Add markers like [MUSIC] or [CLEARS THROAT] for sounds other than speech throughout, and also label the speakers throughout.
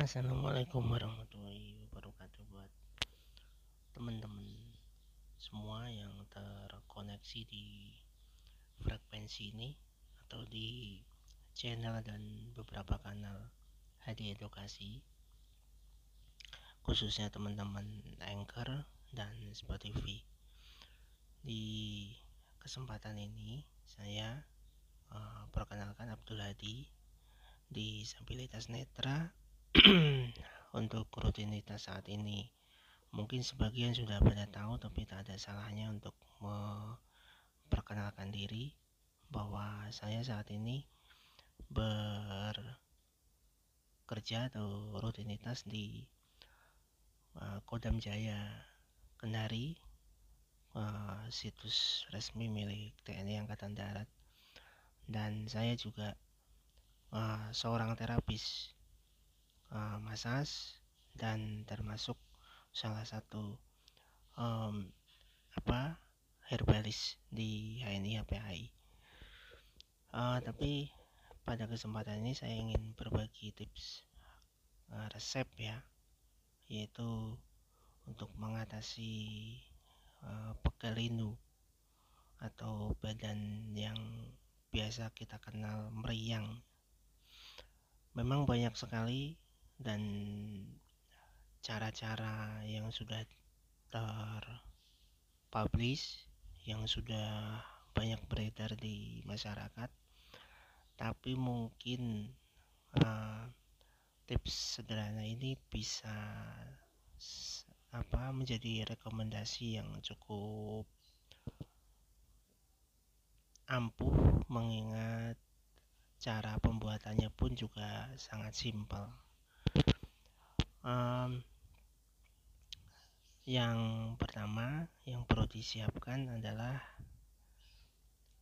Speaker 1: Assalamualaikum warahmatullahi wabarakatuh buat teman-teman semua yang terkoneksi di frekuensi ini atau di channel dan beberapa kanal HD Edukasi khususnya teman-teman Anchor dan Spotify. Di kesempatan ini saya uh, perkenalkan Abdul Hadi disabilitas netra [CLEARS THROAT] untuk rutinitas saat ini mungkin sebagian sudah pada tahu tapi tak ada salahnya untuk memperkenalkan diri bahwa saya saat ini bekerja atau rutinitas di uh, Kodam Jaya Kendari uh, situs resmi milik TNI Angkatan Darat. Dan saya juga uh, seorang terapis uh, masas dan termasuk salah satu um, apa herbalis di HNI HPAI. Uh, tapi pada kesempatan ini saya ingin berbagi tips uh, resep ya, yaitu untuk mengatasi uh, pegel linu atau badan yang biasa kita kenal meriang. Memang banyak sekali dan cara-cara yang sudah terpublish yang sudah banyak beredar di masyarakat. Tapi mungkin uh, tips sederhana ini bisa apa menjadi rekomendasi yang cukup ampuh mengingat cara pembuatannya pun juga sangat simpel um, yang pertama yang perlu disiapkan adalah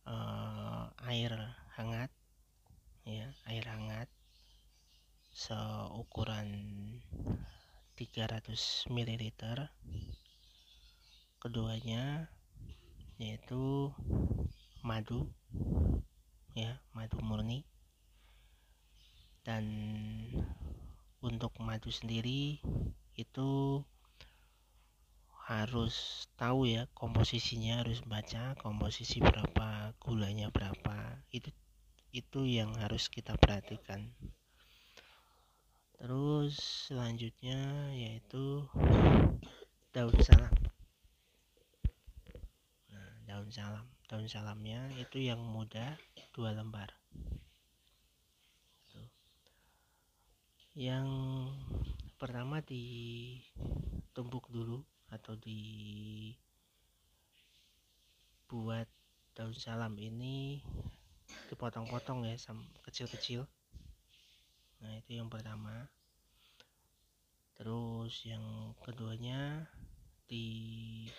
Speaker 1: uh, air hangat ya air hangat seukuran 300 ml keduanya yaitu madu ya madu murni dan untuk madu sendiri itu harus tahu ya komposisinya harus baca komposisi berapa gulanya berapa. Itu itu yang harus kita perhatikan. Terus selanjutnya yaitu daun salam. Nah daun salam. Daun salamnya itu yang muda dua lembar yang pertama ditumbuk dulu atau dibuat daun salam ini dipotong-potong ya kecil-kecil. Nah itu yang pertama. Terus yang keduanya dimasukkan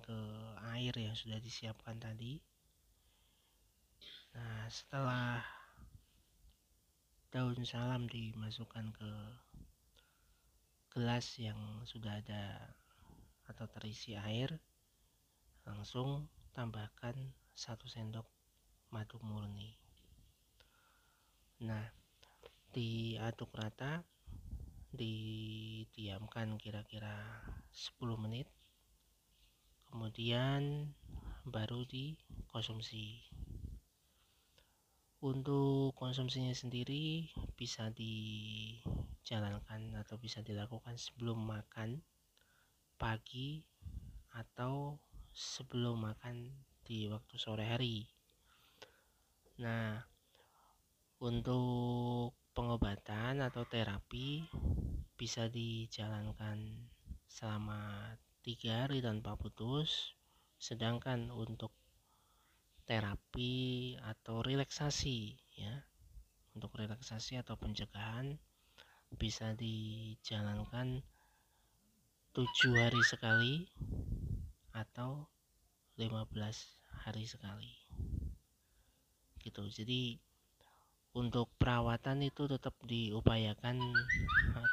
Speaker 1: ke air yang sudah disiapkan tadi. Nah setelah daun salam dimasukkan ke gelas yang sudah ada atau terisi air langsung tambahkan satu sendok madu murni. Nah diaduk rata didiamkan kira-kira 10 menit kemudian baru dikonsumsi untuk konsumsinya sendiri bisa dijalankan atau bisa dilakukan sebelum makan pagi atau sebelum makan di waktu sore hari. Nah, untuk pengobatan atau terapi bisa dijalankan selama tiga hari tanpa putus, sedangkan untuk terapi atau relaksasi ya. Untuk relaksasi atau pencegahan bisa dijalankan tujuh hari sekali atau 15 hari sekali. Gitu. Jadi untuk perawatan itu tetap diupayakan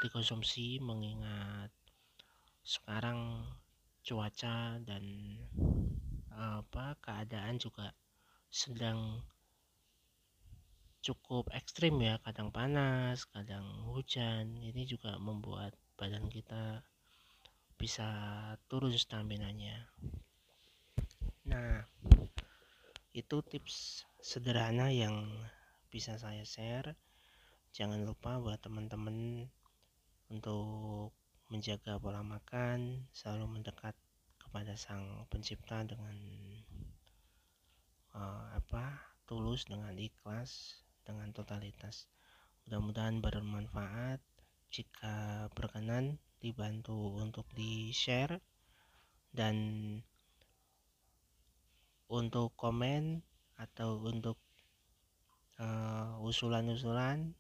Speaker 1: dikonsumsi mengingat sekarang cuaca dan apa keadaan juga sedang cukup ekstrim ya kadang panas kadang hujan. Ini juga membuat badan kita bisa turun stamina nya nah itu tips sederhana yang bisa saya share. Jangan lupa buat teman-teman untuk menjaga pola makan selalu mendekat kepada sang pencipta dengan uh, apa tulus dengan ikhlas dengan totalitas. Mudah-mudahan bermanfaat. Jika berkenan dibantu untuk di share dan untuk komen atau untuk uh, usulan-usulan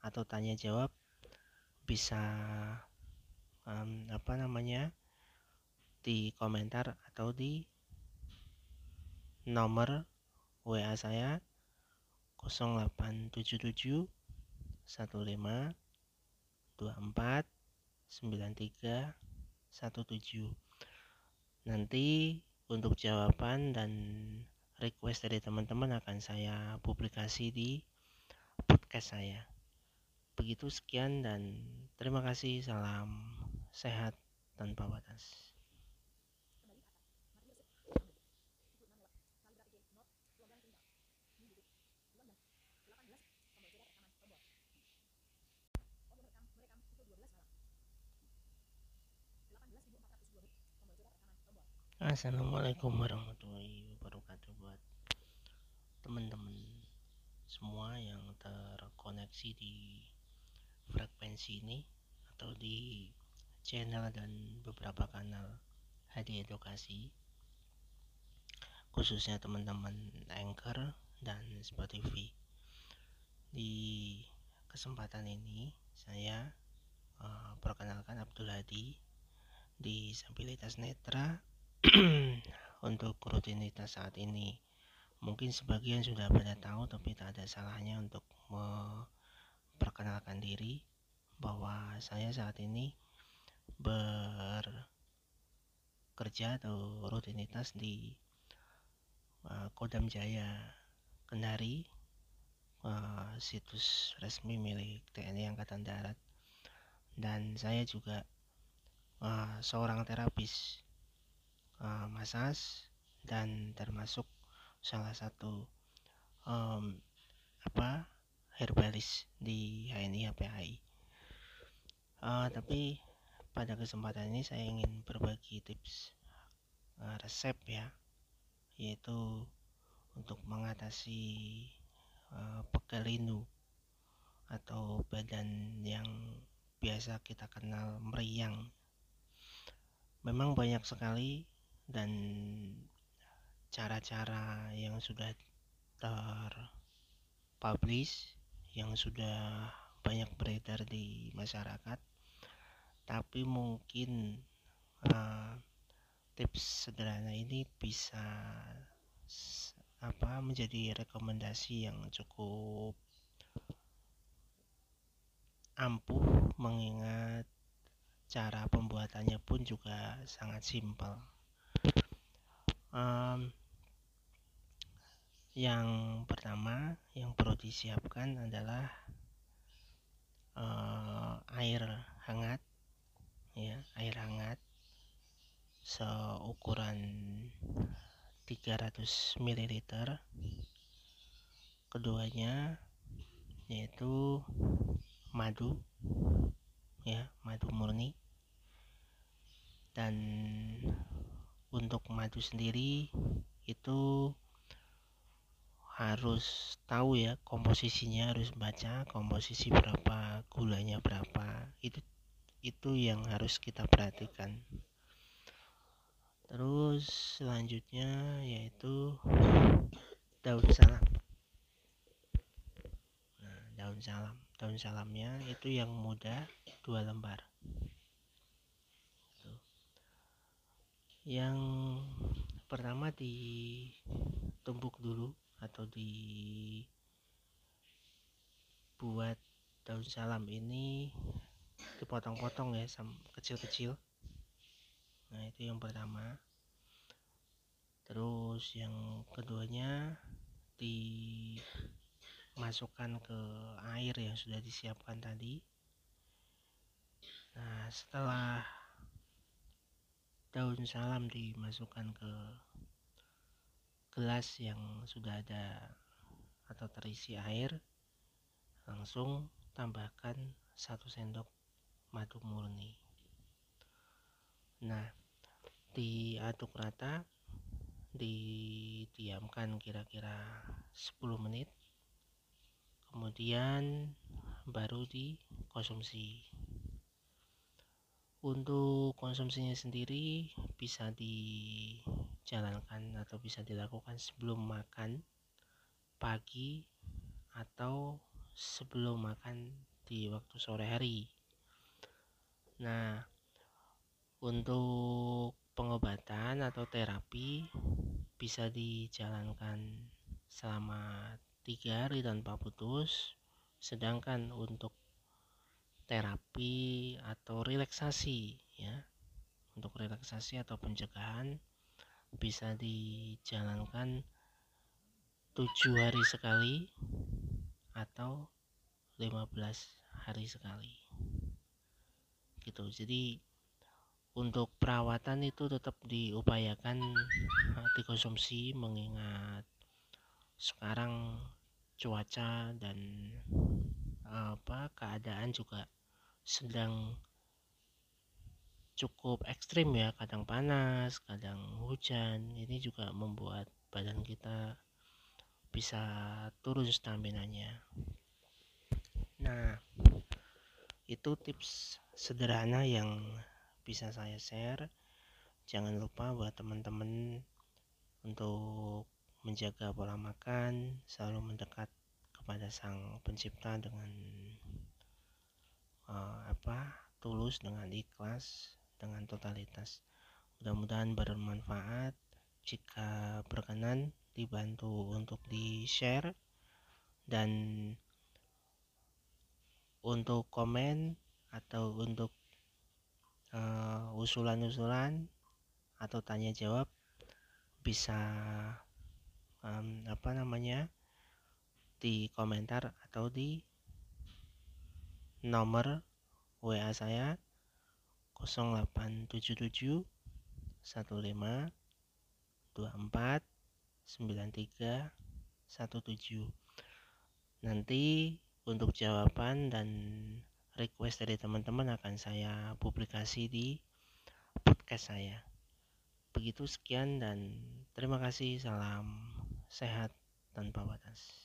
Speaker 1: atau tanya jawab bisa um, apa namanya di komentar atau di nomor WA saya 0877 15 24 93 17 nanti untuk jawaban dan request dari teman-teman akan saya publikasi di podcast saya. Begitu sekian dan terima kasih. Salam sehat tanpa batas Assalamualaikum warahmatullahi wabarakatuh buat teman-teman semua yang terkoneksi di frekuensi ini atau di channel dan beberapa kanal HD Edukasi khususnya teman-teman Anchor dan Spotify. Di kesempatan ini saya uh, perkenalkan Abdul Hadi disabilitas netra [CLEARS THROAT] untuk rutinitas saat ini mungkin sebagian sudah pada tahu tapi tak ada salahnya untuk memperkenalkan diri bahwa saya saat ini bekerja atau rutinitas di uh, Kodam Jaya Kendari uh, situs resmi milik TNI Angkatan Darat. Dan saya juga uh, seorang terapis uh, masas dan termasuk salah satu um, apa herbalis di HNI HPAI. Uh, tapi pada kesempatan ini saya ingin berbagi tips uh, resep ya, yaitu untuk mengatasi uh, pegel linu atau badan yang biasa kita kenal meriang. Memang banyak sekali dan cara-cara yang sudah terpublish yang sudah banyak beredar di masyarakat. Tapi mungkin uh, tips sederhana ini bisa apa menjadi rekomendasi yang cukup ampuh mengingat cara pembuatannya pun juga sangat simpel um, yang pertama yang perlu disiapkan adalah uh, air hangat ya air hangat seukuran 300 ml keduanya yaitu madu ya madu murni dan untuk madu sendiri itu harus tahu ya komposisinya harus baca komposisi berapa gulanya berapa itu itu yang harus kita perhatikan. Terus selanjutnya yaitu daun salam. Nah daun salam. Daun salamnya itu yang muda dua lembar yang pertama ditumbuk dulu atau dibuat daun salam ini dipotong-potong ya kecil-kecil. Nah itu yang pertama. Terus yang keduanya di masukkan ke air yang sudah disiapkan tadi. Nah setelah daun salam dimasukkan ke gelas yang sudah ada atau terisi air langsung tambahkan satu sendok madu murni. Nah diaduk rata didiamkan kira-kira 10 menit kemudian baru dikonsumsi untuk konsumsinya sendiri bisa dijalankan atau bisa dilakukan sebelum makan pagi atau sebelum makan di waktu sore hari. Nah untuk pengobatan atau terapi bisa dijalankan selama tiga hari tanpa putus. Sedangkan untuk terapi atau relaksasi ya. Untuk relaksasi atau pencegahan bisa dijalankan tujuh hari sekali atau 15 hari sekali. Gitu. Jadi untuk perawatan itu tetap diupayakan dikonsumsi mengingat sekarang cuaca dan apa keadaan juga sedang cukup ekstrim ya. Kadang panas kadang hujan. Ini juga membuat badan kita bisa turun stamina nya nah itu tips sederhana yang bisa saya share. Jangan lupa buat teman-teman untuk menjaga pola makan, selalu mendekat kepada Sang Pencipta dengan uh, apa tulus, dengan ikhlas, dengan totalitas. Mudah-mudahan bermanfaat. Jika berkenan, dibantu untuk di-share dan untuk komen atau untuk uh, usulan-usulan atau tanya jawab bisa um, apa namanya di komentar atau di nomor WA saya 0877 15 24 93 17 nanti untuk jawaban dan request dari teman-teman akan saya publikasi di podcast saya. Begitu sekian dan terima kasih. Salam sehat tanpa batas